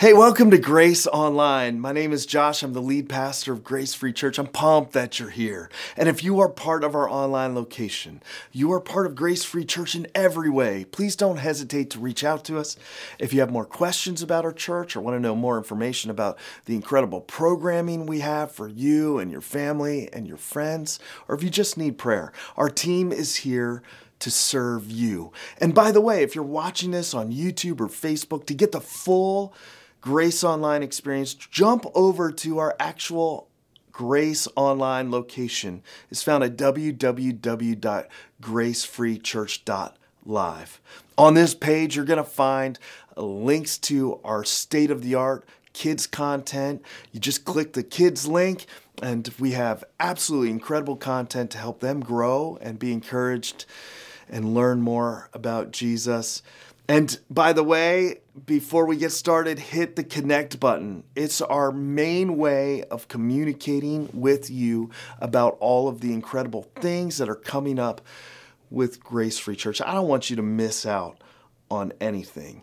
Hey, welcome to Grace Online. My name is Josh. I'm the lead pastor of Grace Free Church. I'm pumped that you're here. And if you are part of our online location, you are part of Grace Free Church in every way. Please don't hesitate to reach out to us. If you have more questions about our church or want to know more information about the incredible programming we have for you and your family and your friends, or if you just need prayer, our team is here to serve you. And by the way, if you're watching this on YouTube or Facebook, to get the full Grace Online experience, jump over to our actual Grace Online location. It's found at www.gracefreechurch.live. On this page, you're going to find links to our state of the art kids content. You just click the kids link, and we have absolutely incredible content to help them grow and be encouraged and learn more about Jesus. And by the way, before we get started, hit the connect button. It's our main way of communicating with you about all of the incredible things that are coming up with Grace Free Church. I don't want you to miss out on anything.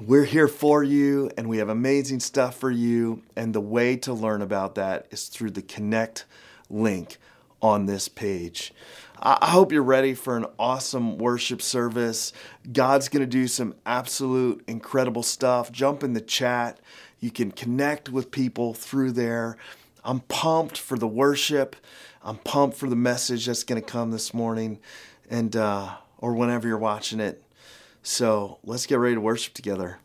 We're here for you and we have amazing stuff for you. And the way to learn about that is through the connect link on this page. I hope you're ready for an awesome worship service. God's going to do some absolute incredible stuff. Jump in the chat. You can connect with people through there. I'm pumped for the worship. I'm pumped for the message that's going to come this morning and uh, or whenever you're watching it. So let's get ready to worship together.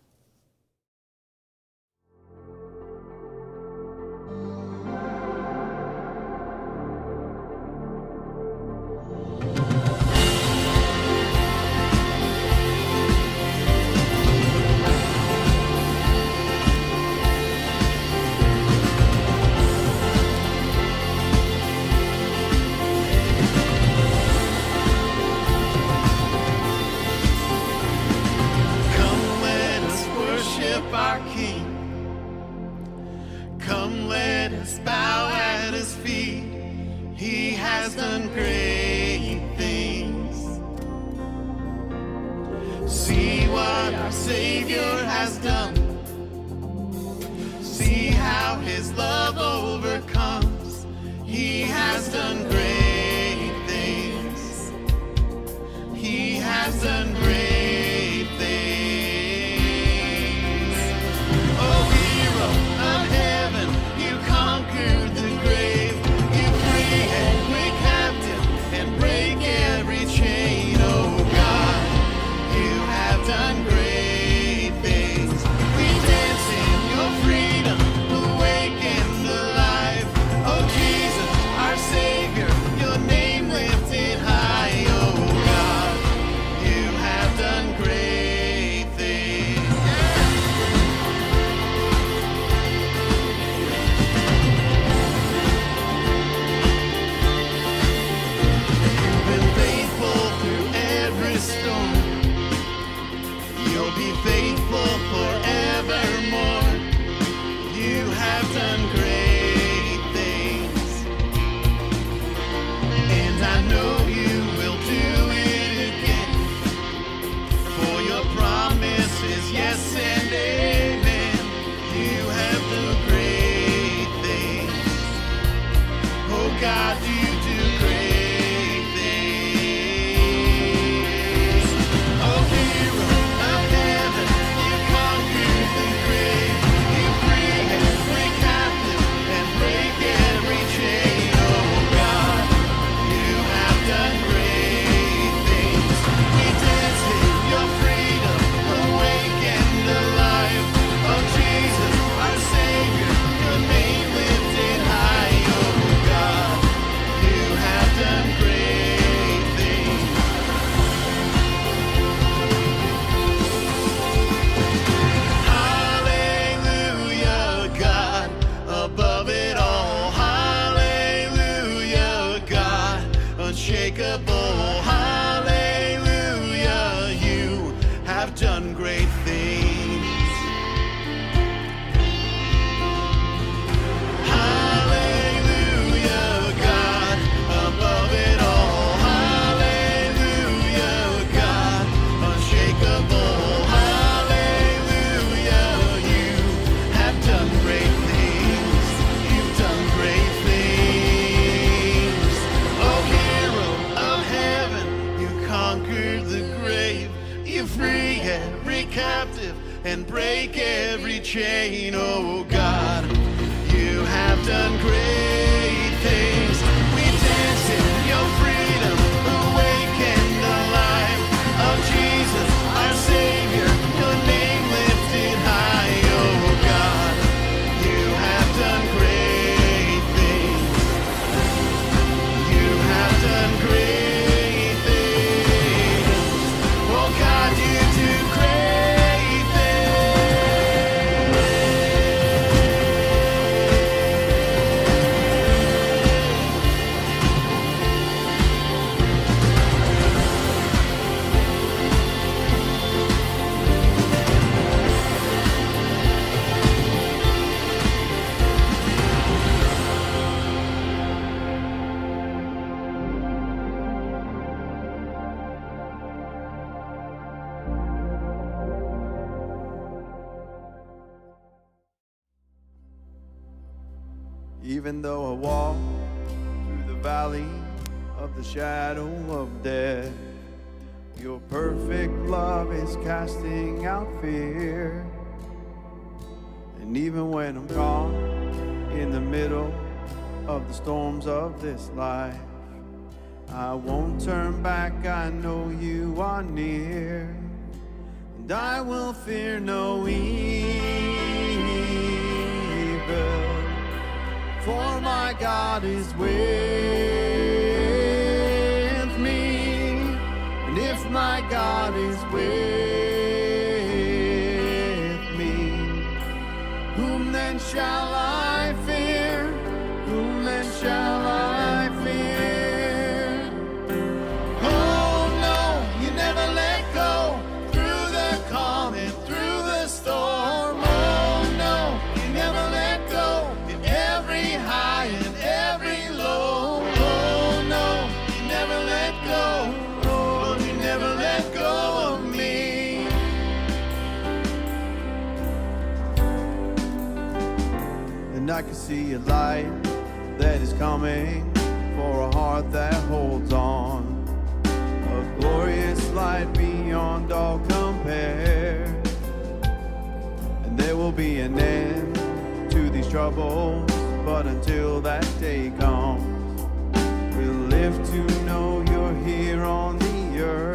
death. Your perfect love is casting out fear. And even when I'm gone in the middle of the storms of this life, I won't turn back. I know you are near, and I will fear no evil. For my God is with God is with I can see a light that is coming for a heart that holds on. A glorious light beyond all compare. And there will be an end to these troubles, but until that day comes, we'll live to know you're here on the earth.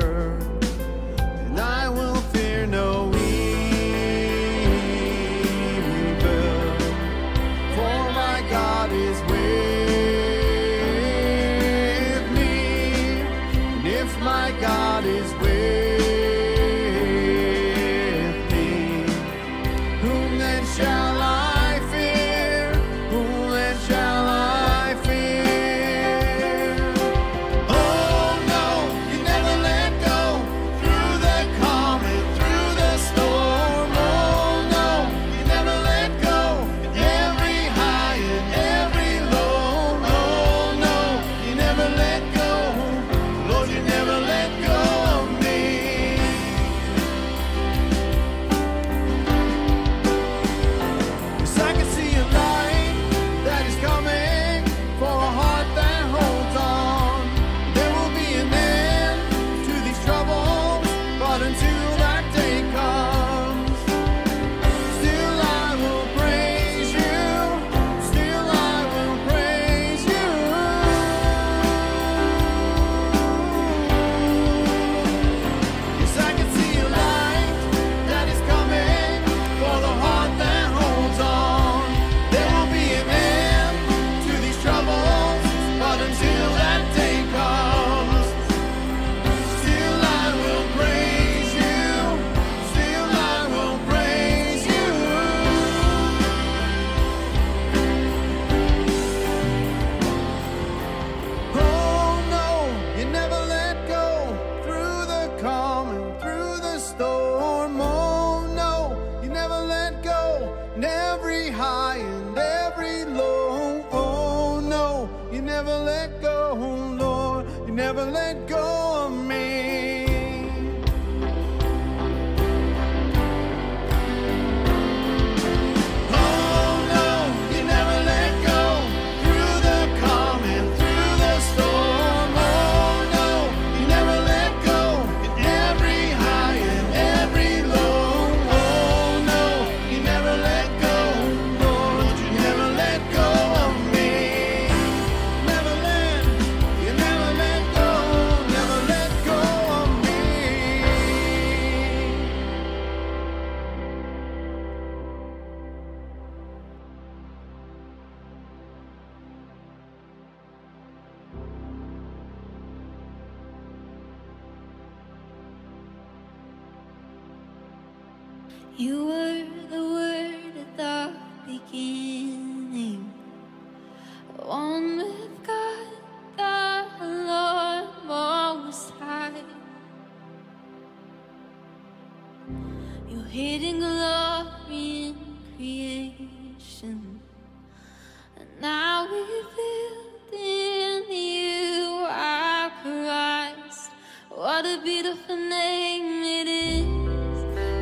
Beautiful name it is.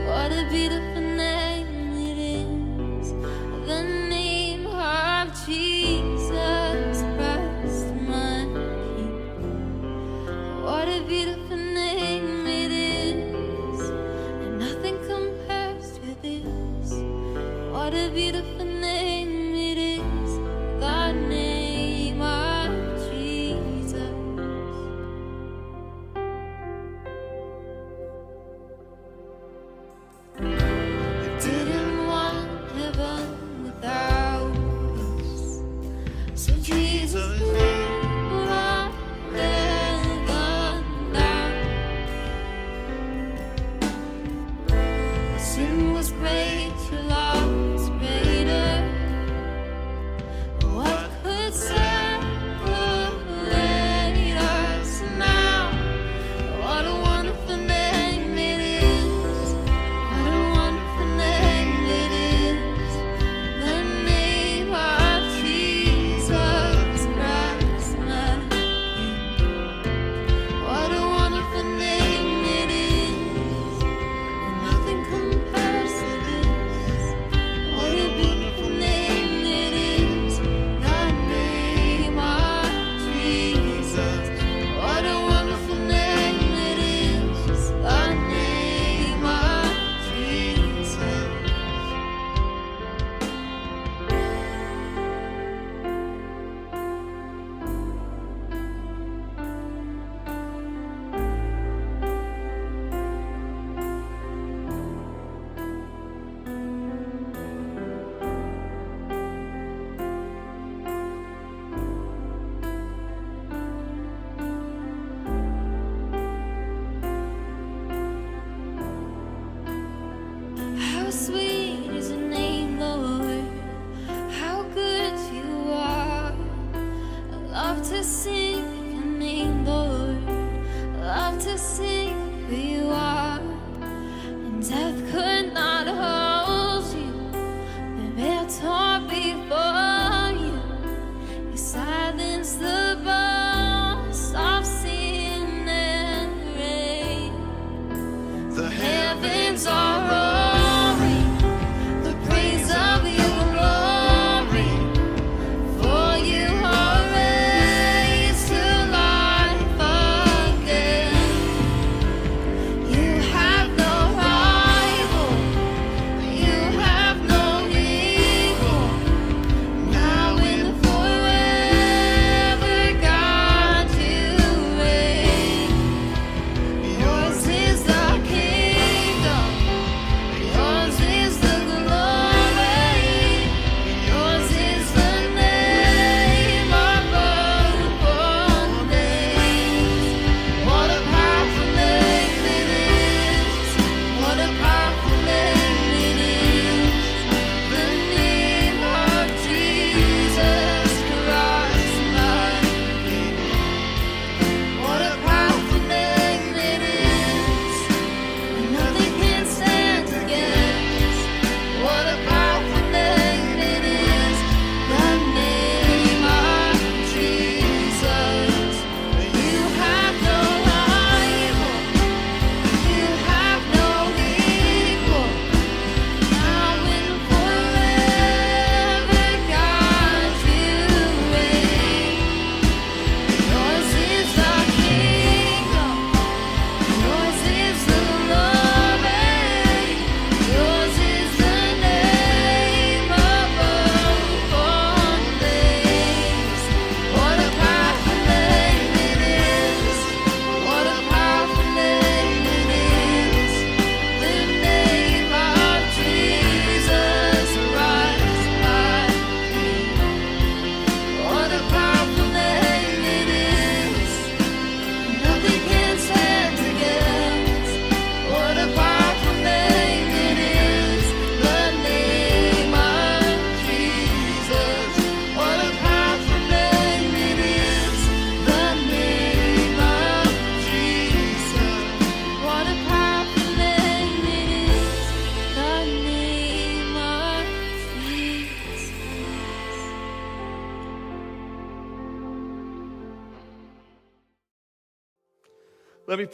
What a beautiful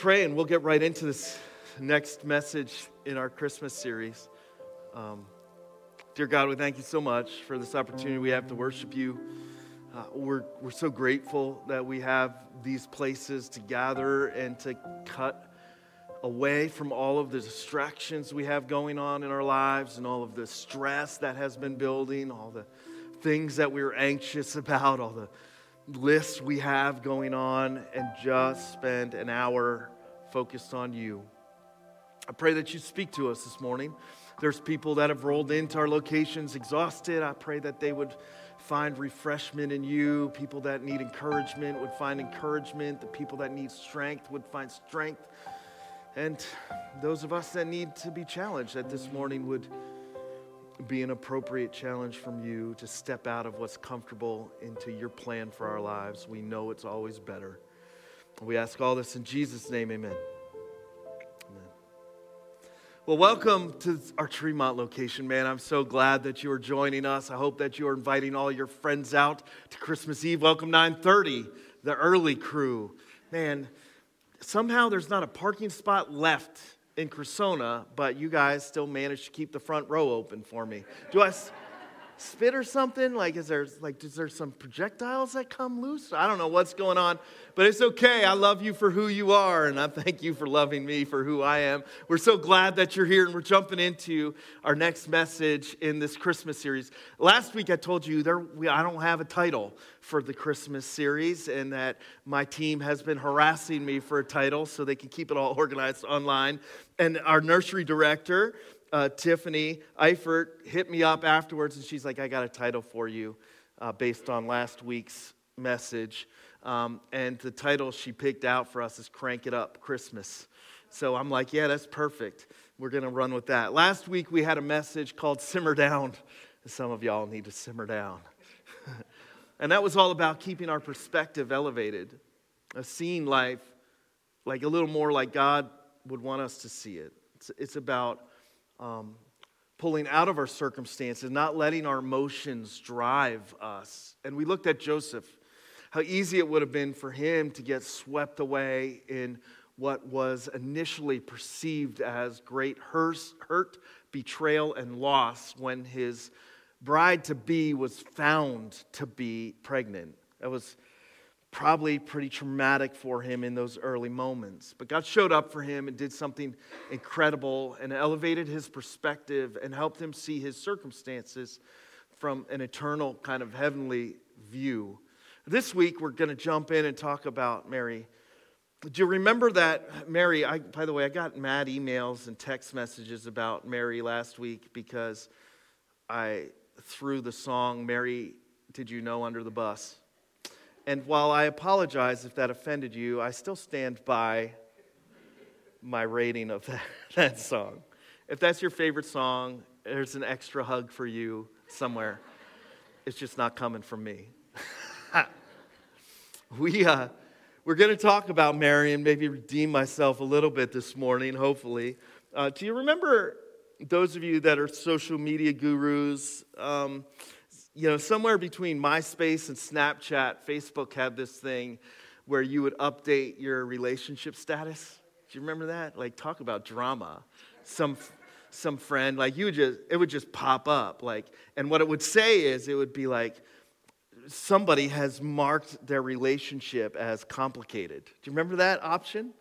pray and we'll get right into this next message in our Christmas series. Um, dear God, we thank you so much for this opportunity we have to worship you. Uh, we're, we're so grateful that we have these places to gather and to cut away from all of the distractions we have going on in our lives and all of the stress that has been building, all the things that we're anxious about, all the lists we have going on, and just spend an hour focused on you. I pray that you speak to us this morning. There's people that have rolled into our locations exhausted. I pray that they would find refreshment in you. People that need encouragement would find encouragement. The people that need strength would find strength. And those of us that need to be challenged, that this morning would be an appropriate challenge from you to step out of what's comfortable into your plan for our lives. We know it's always better. We ask all this in Jesus' name, amen. Amen. Well, welcome to our Tremont location, man. I'm so glad that you are joining us. I hope that you are inviting all your friends out to Christmas Eve. Welcome 9:30, the early crew. Man, somehow there's not a parking spot left in Cressona, but you guys still managed to keep the front row open for me. Do I spit or something? Like, is there like, is there some projectiles that come loose? I don't know what's going on, but it's okay. I love you for who you are, and I thank you for loving me for who I am. We're so glad that you're here, and we're jumping into our next message in this Christmas series. Last week I told you there we, I don't have a title for the Christmas series, and that my team has been harassing me for a title so they can keep it all organized online. And our nursery director uh, Tiffany Eifert hit me up afterwards and she's like, I got a title for you uh, based on last week's message. Um, and the title she picked out for us is Crank It Up Christmas. So I'm like, yeah, that's perfect. We're going to run with that. Last week we had a message called Simmer Down. Some of y'all need to simmer down. and that was all about keeping our perspective elevated, seeing life like a little more like God would want us to see it. It's, it's about um, pulling out of our circumstances, not letting our emotions drive us. And we looked at Joseph, how easy it would have been for him to get swept away in what was initially perceived as great hurt, betrayal, and loss when his bride to be was found to be pregnant. That was probably pretty traumatic for him in those early moments. But God showed up for him and did something incredible and elevated his perspective and helped him see his circumstances from an eternal kind of heavenly view. This week, we're going to jump in and talk about Mary. Do you remember that Mary? I, by the way, I got mad emails and text messages about Mary last week because I threw the song Mary, Did You Know, under the bus. And while I apologize if that offended you, I still stand by my rating of that, that song. If that's your favorite song, there's an extra hug for you somewhere. It's just not coming from me. we, uh, we're going to talk about Mary and maybe redeem myself a little bit this morning, hopefully. Uh, do you remember those of you that are social media gurus? Um, you know, somewhere between MySpace and Snapchat, Facebook had this thing where you would update your relationship status. Do you remember that? Like, talk about drama. Some, some friend, like, you would just, it would just pop up. Like, and what it would say is, it would be like, somebody has marked their relationship as complicated. Do you remember that option?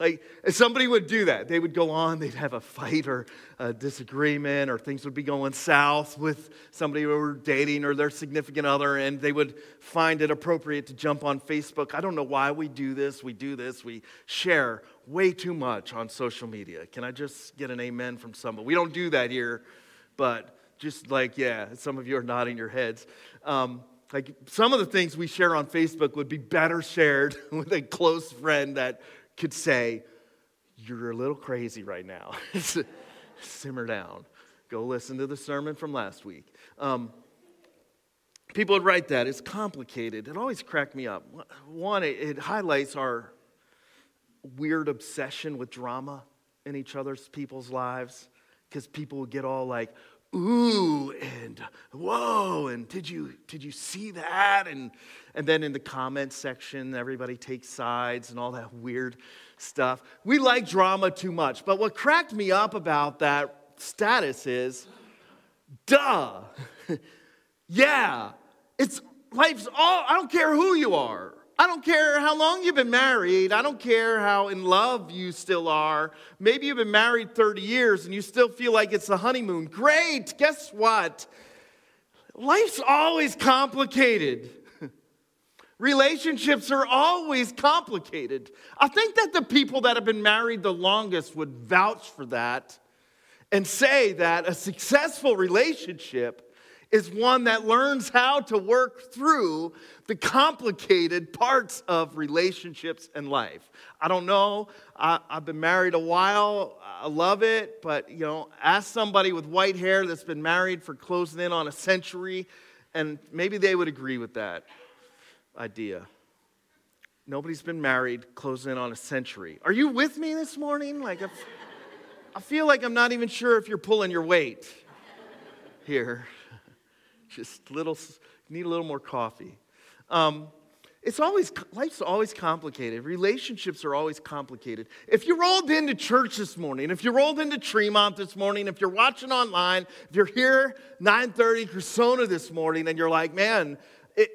Like, somebody would do that, they would go on, they'd have a fight or a disagreement, or things would be going south with somebody who were dating or their significant other, and they would find it appropriate to jump on Facebook. I don't know why we do this. We do this. We share way too much on social media. Can I just get an amen from somebody? We don't do that here, but just like, yeah, some of you are nodding your heads. Um, like some of the things we share on Facebook would be better shared with a close friend that could say, You're a little crazy right now. Simmer down. Go listen to the sermon from last week. Um, people would write that. It's complicated. It always cracked me up. One, it, it highlights our weird obsession with drama in each other's people's lives because people would get all like, ooh, and whoa, and did you did you see that? And and then in the comment section, everybody takes sides and all that weird stuff. We like drama too much. But what cracked me up about that status is, duh. yeah, it's life's all, I don't care who you are. I don't care how long you've been married. I don't care how in love you still are. Maybe you've been married 30 years and you still feel like it's the honeymoon. Great. Guess what? Life's always complicated. Relationships are always complicated. I think that the people that have been married the longest would vouch for that and say that a successful relationship is one that learns how to work through the complicated parts of relationships and life. I don't know. I, have been married a while. I love it. But, you know, ask somebody with white hair that's been married for closing in on a century, and maybe they would agree with that idea. Nobody's been married closing in on a century. Are you with me this morning? Like, I feel like I'm not even sure if you're pulling your weight here. Just little, need a little more coffee. Um, it's always life's always complicated relationships are always complicated if you rolled into church this morning if you rolled into tremont this morning if you're watching online if you're here 9.30 Cressona this morning and you're like man it,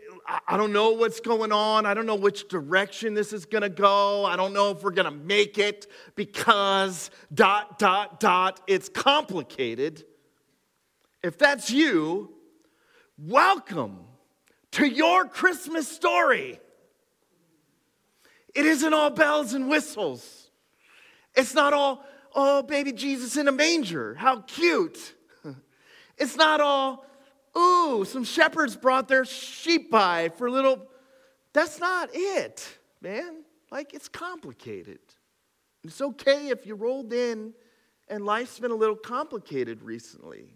I don't know what's going on. I don't know which direction this is going to go. I don't know if we're going to make it because dot, dot, dot. It's complicated. If that's you, welcome to your Christmas story. It isn't all bells and whistles. It's not all, oh, baby Jesus in a manger. How cute. It's not all, ooh, some shepherds brought their sheep by for little. That's not it, man. Like, it's complicated. It's okay if you rolled in and life's been a little complicated recently.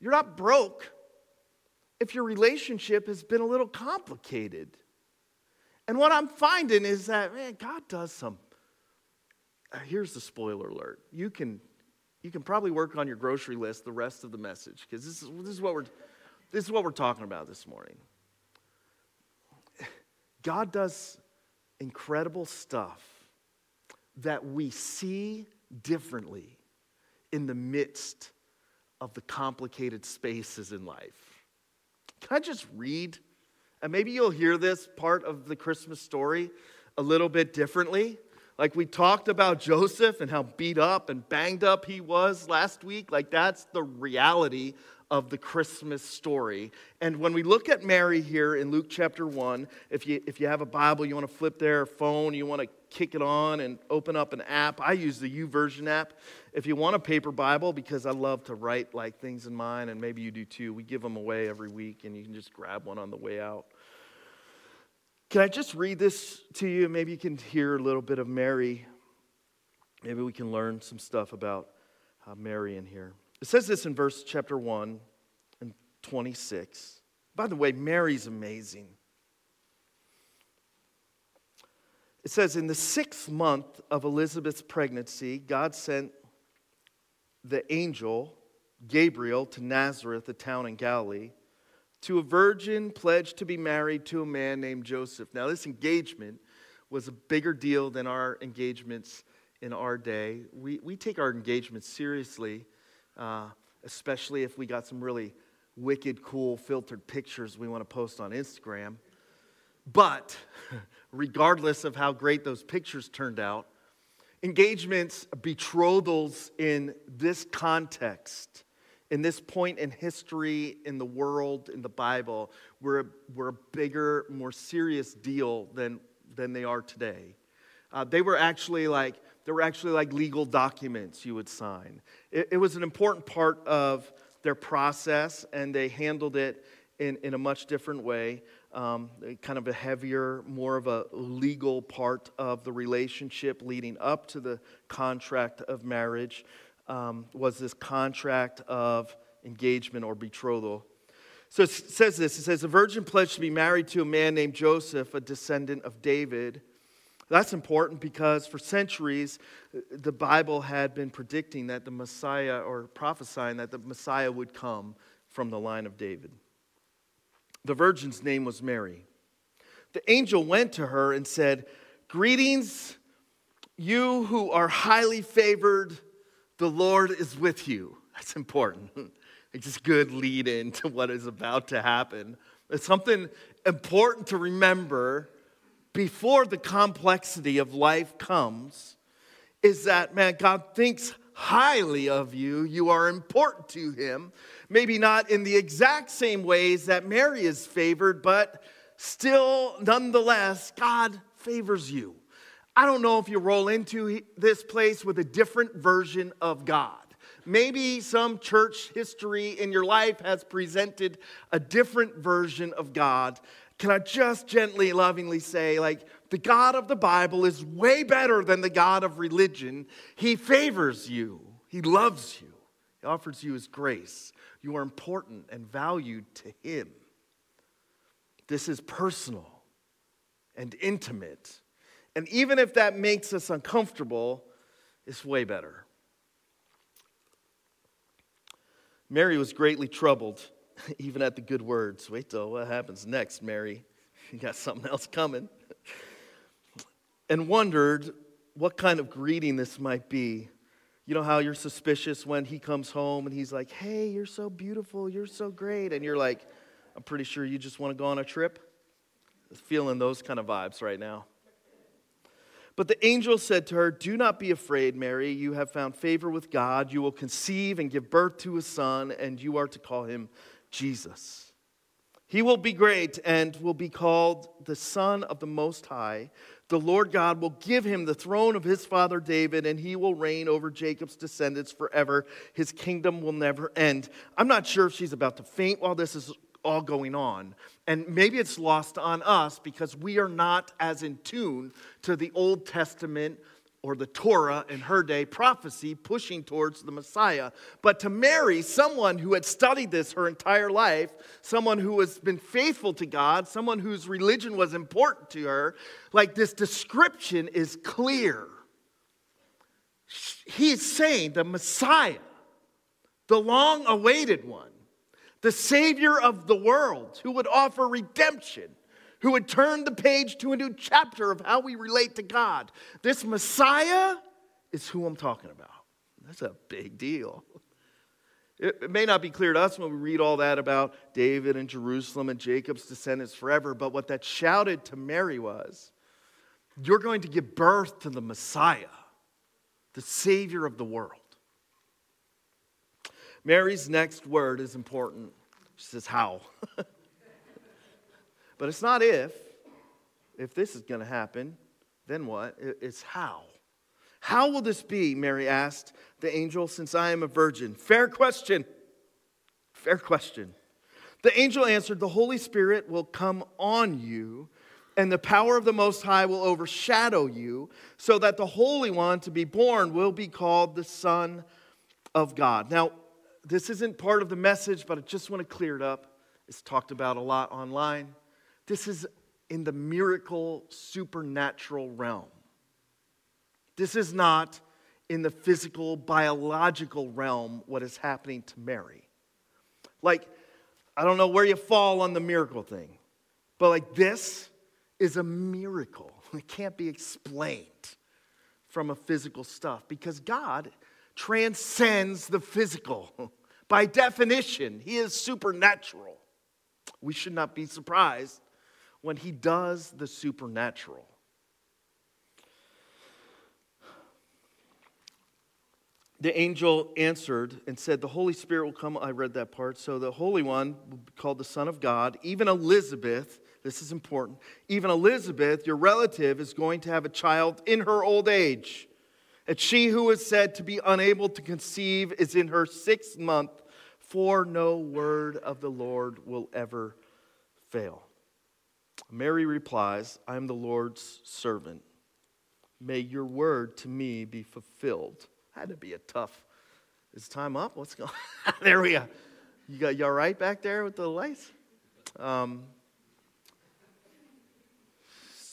You're not broke if your relationship has been a little complicated. And what I'm finding is that, man, God does some. Uh, here's the spoiler alert. You can you can probably work on your grocery list the rest of the message because this is, this, is what we're, this is what we're talking about this morning. God does incredible stuff that we see differently in the midst of the complicated spaces in life. Can I just read? And maybe you'll hear this part of the Christmas story a little bit differently. Like we talked about Joseph and how beat up and banged up he was last week. Like that's the reality of the Christmas story. And when we look at Mary here in Luke chapter 1, if you, if you have a Bible, you want to flip their phone, you want to kick it on and open up an app. I use the YouVersion app. If you want a paper Bible, because I love to write like things in mine, and maybe you do too, we give them away every week, and you can just grab one on the way out. Can I just read this to you? Maybe you can hear a little bit of Mary. Maybe we can learn some stuff about uh, Mary in here. It says this in verse chapter 1 and 26. By the way, Mary's amazing. It says, In the sixth month of Elizabeth's pregnancy, God sent the angel Gabriel to Nazareth, a town in Galilee to a virgin pledged to be married to a man named Joseph. Now, this engagement was a bigger deal than our engagements in our day. We, we take our engagements seriously, uh, especially if we got some really wicked, cool, filtered pictures we want to post on Instagram. But regardless of how great those pictures turned out, engagements, betrothals in this context, in this point in history, in the world, in the Bible, were a, were a bigger, more serious deal than, than they are today. Uh, they were actually like, they were actually like legal documents you would sign. It, it was an important part of their process, and they handled it in, in a much different way. Um, kind of a heavier, more of a legal part of the relationship leading up to the contract of marriage um, was this contract of engagement or betrothal. So it says this it says, A virgin pledged to be married to a man named Joseph, a descendant of David. That's important because for centuries, the Bible had been predicting that the Messiah, or prophesying that the Messiah would come from the line of David. The virgin's name was Mary. The angel went to her and said, Greetings, you who are highly favored, the Lord is with you. That's important. It's just good lead in to what is about to happen. It's something important to remember before the complexity of life comes is that, man, God thinks highly of you. You are important to Him. Maybe not in the exact same ways that Mary is favored, but still, nonetheless, God favors you. I don't know if you roll into this place with a different version of God. Maybe some church history in your life has presented a different version of God. Can I just gently, lovingly say, like, the God of the Bible is way better than the God of religion. He favors you, He loves you, He offers you His grace. You are important and valued to Him. This is personal and intimate. And even if that makes us uncomfortable, it's way better. Mary was greatly troubled, even at the good words. Wait till what happens next, Mary. You got something else coming. and wondered what kind of greeting this might be. You know how you're suspicious when he comes home and he's like, hey, you're so beautiful, you're so great. And you're like, I'm pretty sure you just want to go on a trip. Feeling those kind of vibes right now. But the angel said to her, Do not be afraid, Mary. You have found favor with God. You will conceive and give birth to a son, and you are to call him Jesus. He will be great and will be called the Son of the Most High. The Lord God will give him the throne of his father David, and he will reign over Jacob's descendants forever. His kingdom will never end. I'm not sure if she's about to faint while this is all going on. And maybe it's lost on us because we are not as in tune to the Old Testament or the Torah in her day prophecy pushing towards the Messiah. But to Mary, someone who had studied this her entire life, someone who has been faithful to God, someone whose religion was important to her, like this description is clear. He's saying the Messiah, the long awaited one, the Savior of the world, who would offer redemption, who would turn the page to a new chapter of how we relate to God. This Messiah is who I'm talking about. That's a big deal. It, may not be clear to us when we read all that about David and Jerusalem and Jacob's descendants forever, but what that shouted to Mary was you're going to give birth to the Messiah, the Savior of the world. Mary's next word is important. She says, How? but it's not if. If this is going to happen, then what? It's how. How will this be? Mary asked the angel, since I am a virgin. Fair question. Fair question. The angel answered, The Holy Spirit will come on you, and the power of the Most High will overshadow you, so that the Holy One to be born will be called the Son of God. Now, this isn't part of the message, but I just want to clear it up. It's talked about a lot online. This is in the miracle supernatural realm. This is not in the physical, biological realm what is happening to Mary. Like, I don't know where you fall on the miracle thing, but like this is a miracle. It can't be explained from a physical stuff because God transcends the physical. By definition, he is supernatural. We should not be surprised when he does the supernatural. The angel answered and said, The Holy Spirit will come. I read that part. So the Holy One will be called the Son of God. Even Elizabeth, this is important, even Elizabeth, your relative, is going to have a child in her old age. And she who is said to be unable to conceive is in her sixth month, for no word of the Lord will ever fail. Mary replies, I am the Lord's servant. May your word to me be fulfilled. Had to be a tough. Is time up? What's going on? there we go. You got you all right back there with the lights? Um,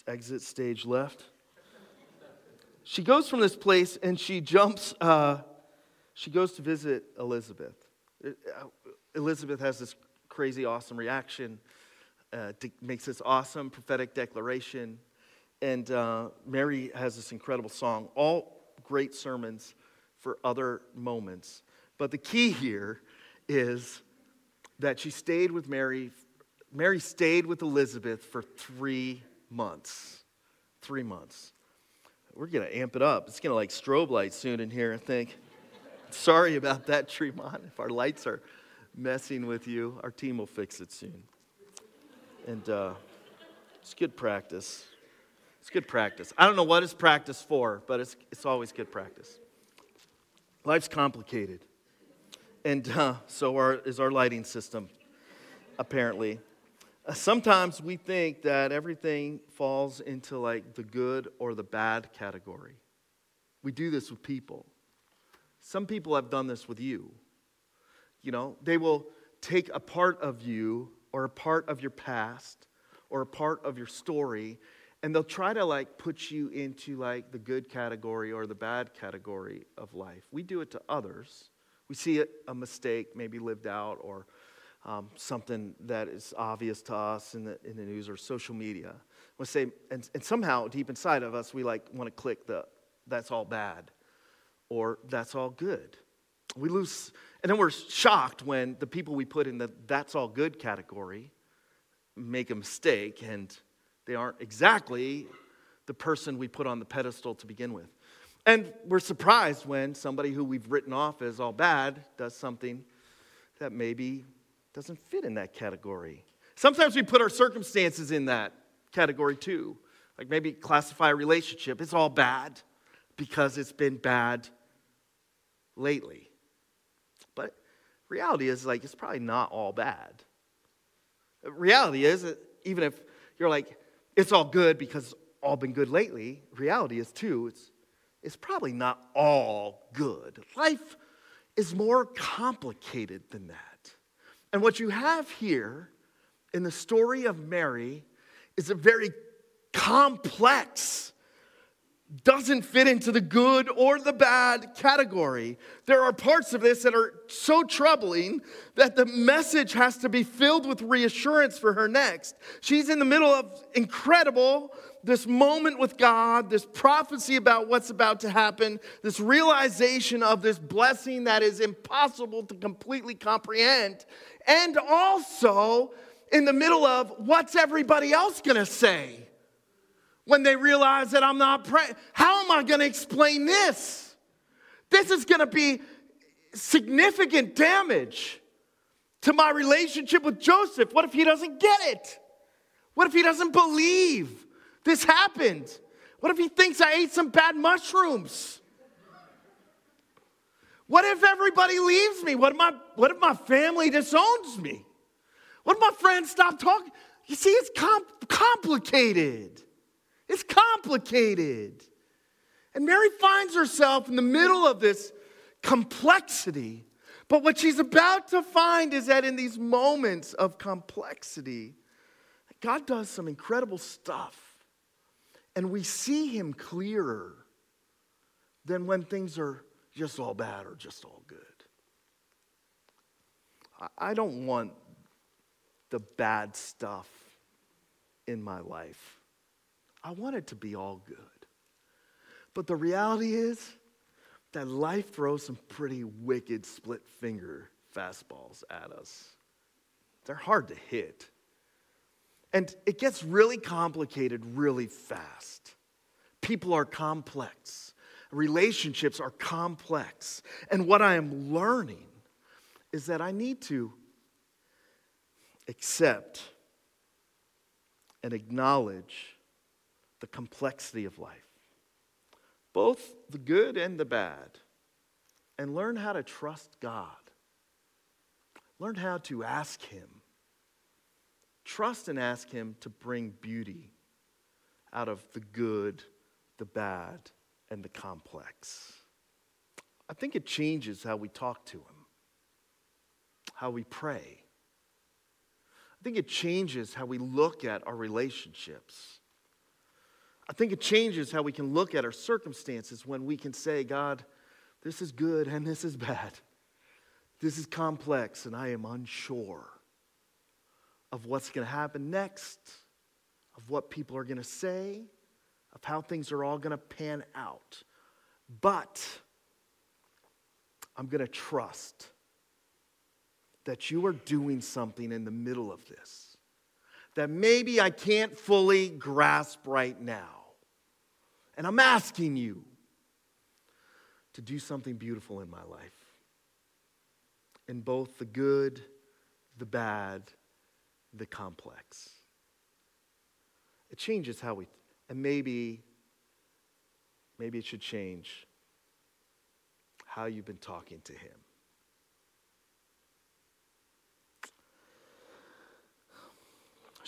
exit stage left she goes from this place and she jumps, uh, she goes to visit Elizabeth. Uh, Elizabeth has this crazy, awesome reaction, uh, de- makes this awesome prophetic declaration. And uh, Mary has this incredible song, all great sermons for other moments. But the key here is that she stayed with Mary. Mary stayed with Elizabeth for three months. Three months. We're going to amp it up. It's going to like strobe light soon in here, I think. Sorry about that, Tremont. If our lights are messing with you, our team will fix it soon. And uh, it's good practice. It's good practice. I don't know what it's practice for, but it's, it's always good practice. Life's complicated. And uh, so are, is our lighting system, apparently. Uh, sometimes we think that everything falls into like the good or the bad category. We do this with people. Some people have done this with you. You know, they will take a part of you or a part of your past or a part of your story and they'll try to like put you into like the good category or the bad category of life. We do it to others. We see a mistake maybe lived out or um, something that is obvious to us in the, in the news or social media. We say, and, and somehow deep inside of us, we like want to click the that's all bad or that's all good. We lose, and then we're shocked when the people we put in the that's all good category make a mistake and they aren't exactly the person we put on the pedestal to begin with. And we're surprised when somebody who we've written off as all bad does something that maybe doesn't fit in that category. Sometimes we put our circumstances in that category too. Like maybe classify a relationship, it's all bad because it's been bad lately. Reality is like it's probably not all bad. Reality is even if you're like, it's all good because it's all been good lately, reality is too, it's, it's probably not all good. Life is more complicated than that. And what you have here in the story of Mary is a very complex doesn't fit into the good or the bad category. There are parts of this that are so troubling that the message has to be filled with reassurance for her next. She's in the middle of incredible, this moment with God, this prophecy about what's about to happen, this realization of this blessing that is impossible to completely comprehend, and also in the middle of what's everybody else gonna say? When they realize that I'm not praying. How am I going to explain this? This is going to be significant damage to my relationship with Joseph. What if he doesn't get it? What if he doesn't believe this happened? What if he thinks I ate some bad mushrooms? What if everybody leaves me? What if my, what if my family disowns me? What if my friends stop talking? You see, it's com- complicated. It's complicated. And Mary finds herself in the middle of this complexity. But what she's about to find is that in these moments of complexity, God does some incredible stuff. And we see Him clearer than when things are just all bad or just all good. I don't want the bad stuff in my life. I want it to be all good. But the reality is that life throws some pretty wicked split finger fastballs at us. They're hard to hit. And it gets really complicated really fast. People are complex, relationships are complex. And what I am learning is that I need to accept and acknowledge the complexity of life, both the good and the bad, and learn how to trust God. Learn how to ask Him. Trust and ask Him to bring beauty out of the good, the bad, and the complex. I think it changes how we talk to Him, how we pray. I think it changes how we look at our relationships. I think it changes how we can look at our circumstances when we can say, God, this is good and this is bad. This is complex, and I am unsure of what's going to happen next, of what people are going to say, of how things are all going to pan out. But I'm going to trust that you are doing something in the middle of this that maybe I can't fully grasp right now. And I'm asking you to do something beautiful in my life. In both the good, the bad, the complex. It changes how we, and maybe, maybe it should change how you've been talking to him.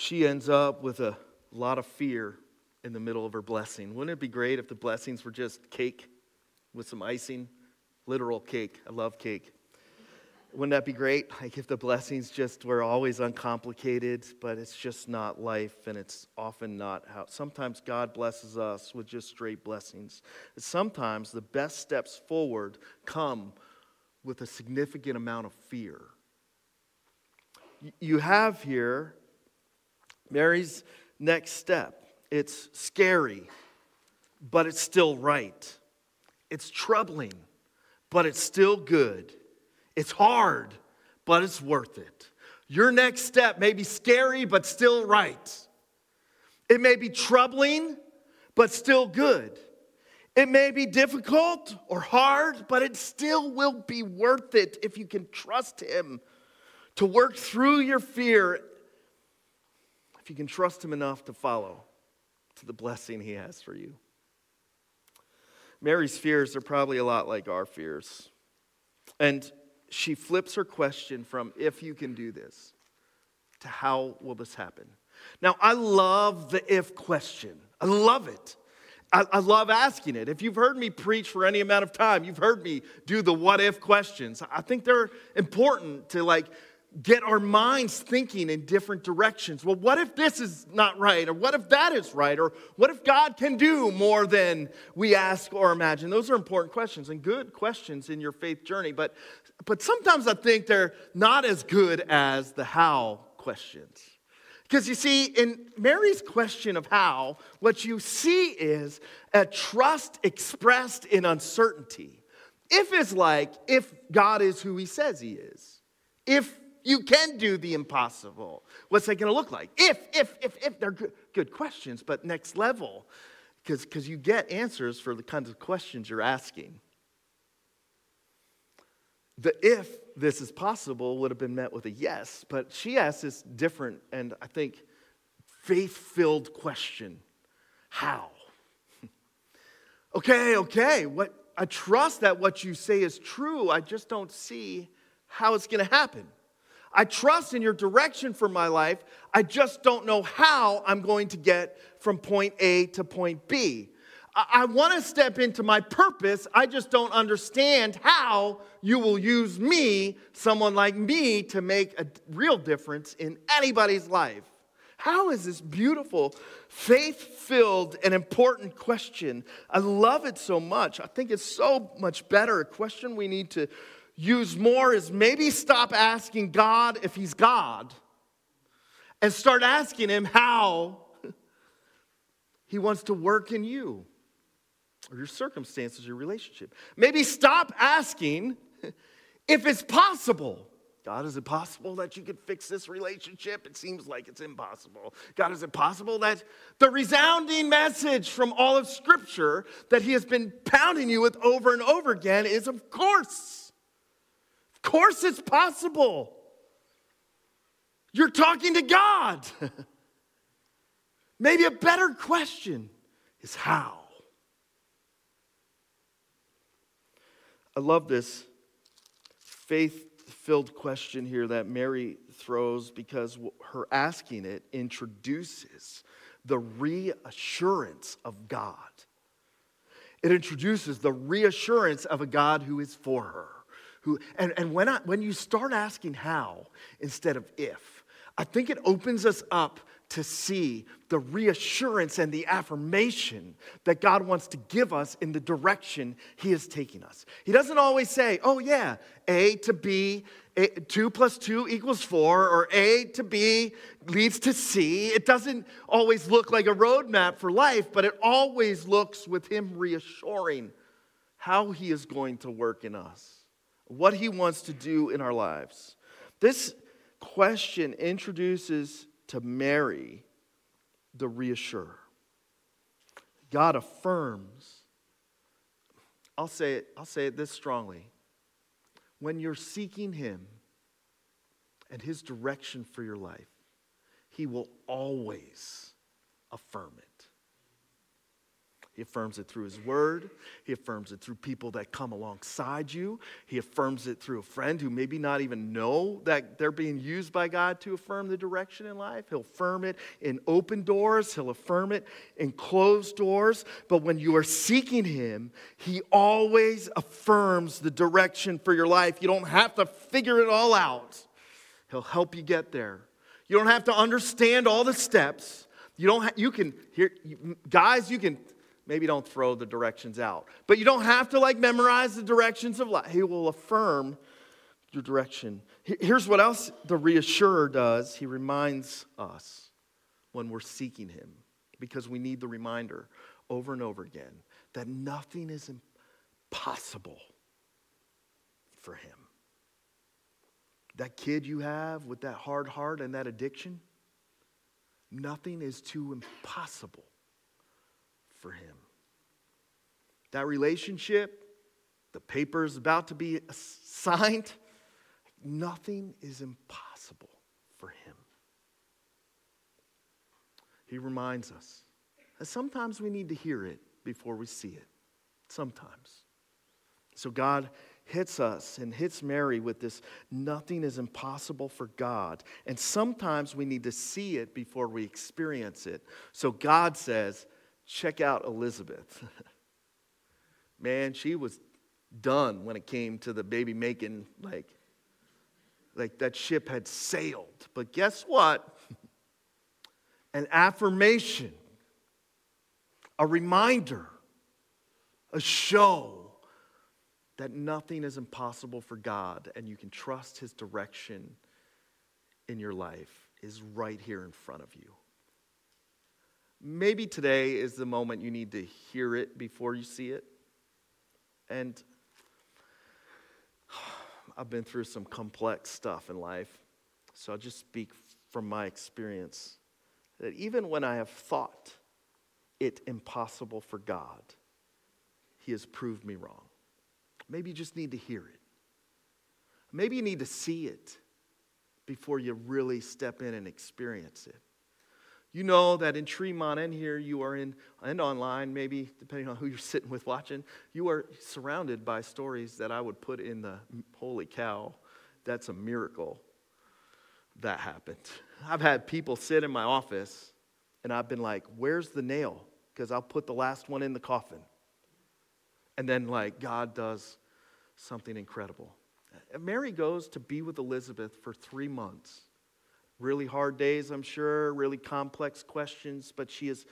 She ends up with a lot of fear in the middle of her blessing. Wouldn't it be great if the blessings were just cake with some icing? Literal cake. I love cake. Wouldn't that be great? Like if the blessings just were always uncomplicated, but it's just not life and it's often not how. Sometimes God blesses us with just straight blessings. Sometimes the best steps forward come with a significant amount of fear. You have here Mary's next step. It's scary, but it's still right. It's troubling, but it's still good. It's hard, but it's worth it. Your next step may be scary, but still right. It may be troubling, but still good. It may be difficult or hard, but it still will be worth it if you can trust Him to work through your fear, if you can trust Him enough to follow to the blessing He has for you. Mary's fears are probably a lot like our fears. And she flips her question from if you can do this to how will this happen. Now, I love the if question, I love it. I, I, love asking it. If you've heard me preach for any amount of time, you've heard me do the what if questions. I think they're important to like get our minds thinking in different directions. Well, what if this is not right? Or what if that is right? Or what if God can do more than we ask or imagine? Those are important questions and good questions in your faith journey. But, but sometimes I think they're not as good as the how questions. Because you see, in Mary's question of how, what you see is a trust expressed in uncertainty. If is like, if God is who he says he is, if you can do the impossible, what's that going to look like? If, if, if, if, they're good, good questions, but next level, because you get answers for the kinds of questions you're asking. The if this is possible would have been met with a yes, but she asks this different and I think faith filled question How? okay, okay, what, I trust that what you say is true. I just don't see how it's going to happen. I trust in your direction for my life. I just don't know how I'm going to get from point A to point B. I want to step into my purpose. I just don't understand how you will use me, someone like me, to make a real difference in anybody's life. How is this beautiful, faith filled, and important question? I love it so much. I think it's so much better. A question we need to use more is maybe stop asking God if He's God and start asking Him how He wants to work in you or your circumstances, your relationship. Maybe stop asking if it's possible. God, is it possible that you could fix this relationship? It seems like it's impossible. God, is it possible that the resounding message from all of Scripture that He has been pounding you with over and over again is, of course. Course, it's possible. You're talking to God. Maybe a better question is how? I love this faith filled question here that Mary throws because her asking it introduces the reassurance of God. It introduces the reassurance of a God who is for her. Who, and and when, I, when you start asking how instead of if, I think it opens us up to see the reassurance and the affirmation that God wants to give us in the direction He is taking us. He doesn't always say, oh, yeah, A to B, a, 2 plus 2 equals 4, or A to B leads to C. It doesn't always look like a roadmap for life, but it always looks with Him reassuring how He is going to work in us, what He wants to do in our lives. This question introduces to Mary the reassurer. God affirms. I'll say it, I'll say it this strongly. When you're seeking Him and His direction for your life, He will always affirm it. He affirms it through His Word. He affirms it through people that come alongside you. He affirms it through a friend who maybe not even know that they're being used by God to affirm the direction in life. He'll affirm it in open doors, He'll affirm it in closed doors. But when you are seeking Him, He always affirms the direction for your life. You don't have to figure it all out, He'll help you get there. You don't have to understand all the steps. You don't. Ha- you can here, guys. You can maybe don't throw the directions out. But you don't have to like memorize the directions of life. He will affirm your direction. Here's what else the reassurer does he reminds us when we're seeking him, because we need the reminder over and over again that nothing is impossible for him. That kid you have with that hard heart and that addiction, nothing is too impossible for him. That relationship, the paper is about to be signed, nothing is impossible for him. He reminds us that sometimes we need to hear it before we see it. Sometimes. So God hits us and hits Mary with this nothing is impossible for God. And sometimes we need to see it before we experience it. So God says, check out Elizabeth. Man, she was done when it came to the baby making, like, like that ship had sailed. But guess what? An affirmation, a reminder, a show that nothing is impossible for God and you can trust His direction in your life is right here in front of you. Maybe today is the moment you need to hear it before you see it. And I've been through some complex stuff in life, so I'll just speak from my experience that even when I have thought it impossible for God, He has proved me wrong. Maybe you just need to hear it. Maybe you need to see it before you really step in and experience it. You know that in Tremont and here, you are in, and online, maybe, depending on who you're sitting with watching, you are surrounded by stories that I would put in the holy cow, that's a miracle that happened. I've had people sit in my office and I've been like, where's the nail? Because I'll put the last one in the coffin. And then, like, God does something incredible. Mary goes to be with Elizabeth for three months. Really hard days, I'm sure, really complex questions, but she is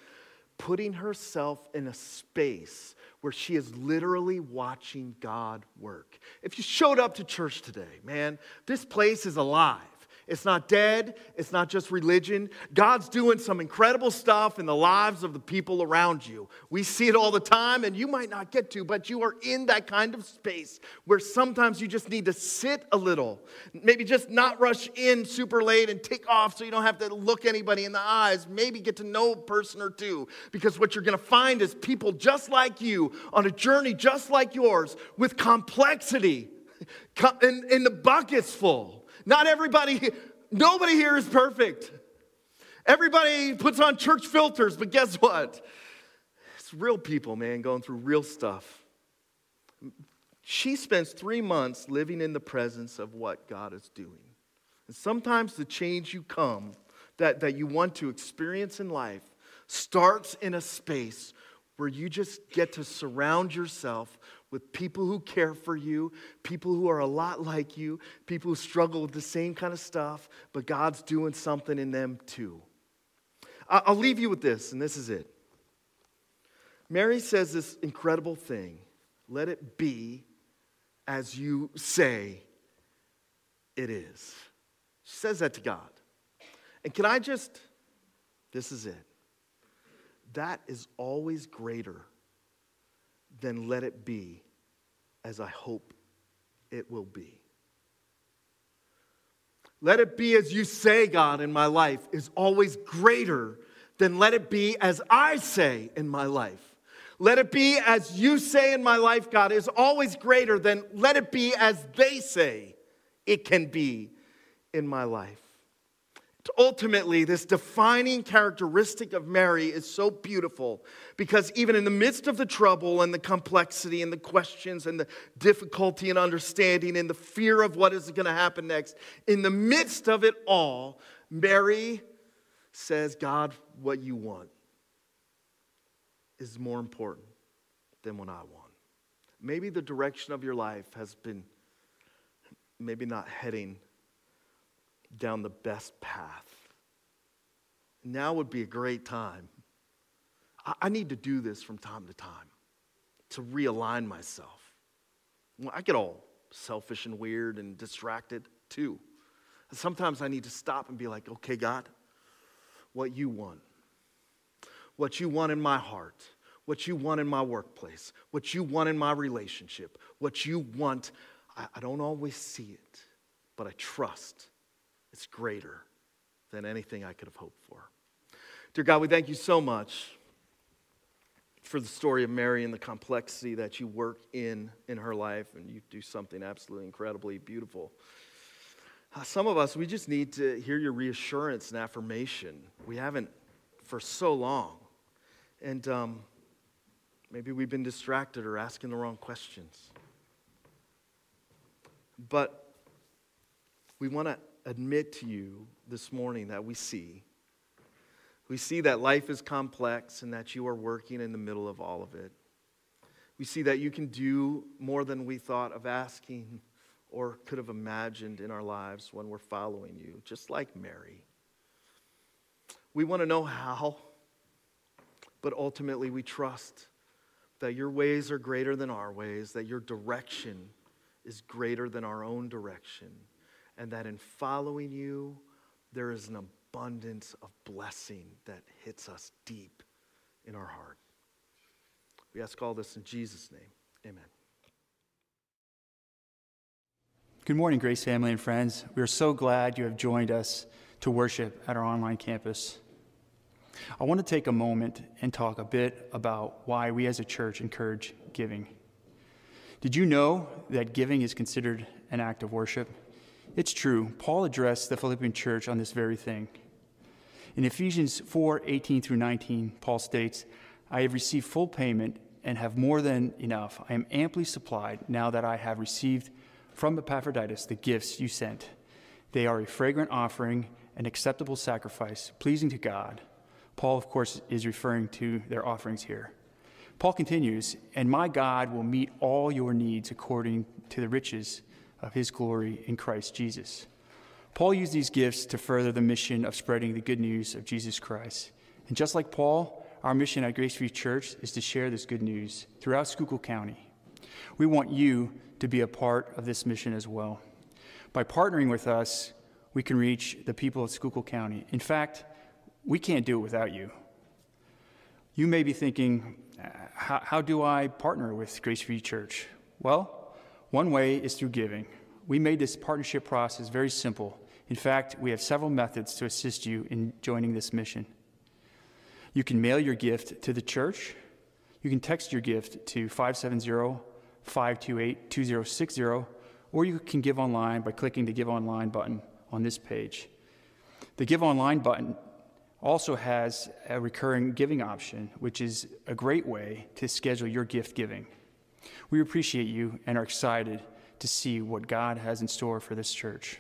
putting herself in a space where she is literally watching God work. If you showed up to church today, man, this place is alive. It's not dead. It's not just religion. God's doing some incredible stuff in the lives of the people around you. We see it all the time, and you might not get to, but you are in that kind of space where sometimes you just need to sit a little. Maybe just not rush in super late and take off so you don't have to look anybody in the eyes. Maybe get to know a person or two, because what you're going to find is people just like you on a journey just like yours with complexity. And the bucket's full. Not everybody, nobody here is perfect. Everybody puts on church filters, but guess what? It's real people, man, going through real stuff. She spends three months living in the presence of what God is doing. And sometimes the change you come, that, that you want to experience in life, starts in a space where you just get to surround yourself with people who care for you, people who are a lot like you, people who struggle with the same kind of stuff, but God's doing something in them too. I'll leave you with this, and this is it. Mary says this incredible thing let it be as you say it is. She says that to God. And can I just, this is it. That is always greater than let it be as I hope it will be. Let it be as you say, God, in my life is always greater than let it be as I say in my life. Let it be as you say in my life, God, is always greater than let it be as they say it can be in my life. Ultimately, this defining characteristic of Mary is so beautiful because even in the midst of the trouble and the complexity and the questions and the difficulty and understanding and the fear of what is going to happen next, in the midst of it all, Mary says, God, what you want is more important than what I want. Maybe the direction of your life has been maybe not heading down the best path. Now would be a great time. I, I need to do this from time to time to realign myself. I get all selfish and weird and distracted too. Sometimes I need to stop and be like, okay, God, what you want, what you want in my heart, what you want in my workplace, what you want in my relationship, what you want. I, I don't always see it, but I trust it's greater than anything I could have hoped for. Dear God, we thank you so much for the story of Mary and the complexity that you work in in her life, and you do something absolutely incredibly beautiful. Uh, some of us, we just need to hear your reassurance and affirmation. We haven't for so long. And um, maybe we've been distracted or asking the wrong questions. But we want to admit to you this morning that we see. We see that life is complex and that you are working in the middle of all of it. We see that you can do more than we thought of asking or could have imagined in our lives when we're following you, just like Mary. We want to know how, but ultimately we trust that your ways are greater than our ways, that your direction is greater than our own direction and that in following you, there is an abundance of blessing that hits us deep in our heart. We ask all this in Jesus' name. Amen. Good morning, Grace family and friends. We are so glad you have joined us to worship at our online campus. I want to take a moment and talk a bit about why we as a church encourage giving. Did you know that giving is considered an act of worship? It's true. Paul addressed the Philippian church on this very thing. In Ephesians 4 18 through 19, Paul states, I have received full payment and have more than enough. I am amply supplied now that I have received from Epaphroditus the gifts you sent. They are a fragrant offering, an acceptable sacrifice, pleasing to God. Paul, of course, is referring to their offerings here. Paul continues, And my God will meet all your needs according to the riches of his glory in Christ Jesus. Paul used these gifts to further the mission of spreading the good news of Jesus Christ. And just like Paul, our mission at Grace Free Church is to share this good news throughout Schuylkill County. We want you to be a part of this mission as well. By partnering with us, we can reach the people of Schuylkill County. In fact, we can't do it without you. You may be thinking, uh, how, how do I partner with Grace Free Church? Well, one way is through giving. We made this partnership process very simple. In fact, we have several methods to assist you in joining this mission. You can mail your gift to the church. You can text your gift to 570 528 2060, or you can give online by clicking the Give Online button on this page. The Give Online button also has a recurring giving option, which is a great way to schedule your gift giving. We appreciate you and are excited to see what God has in store for this church.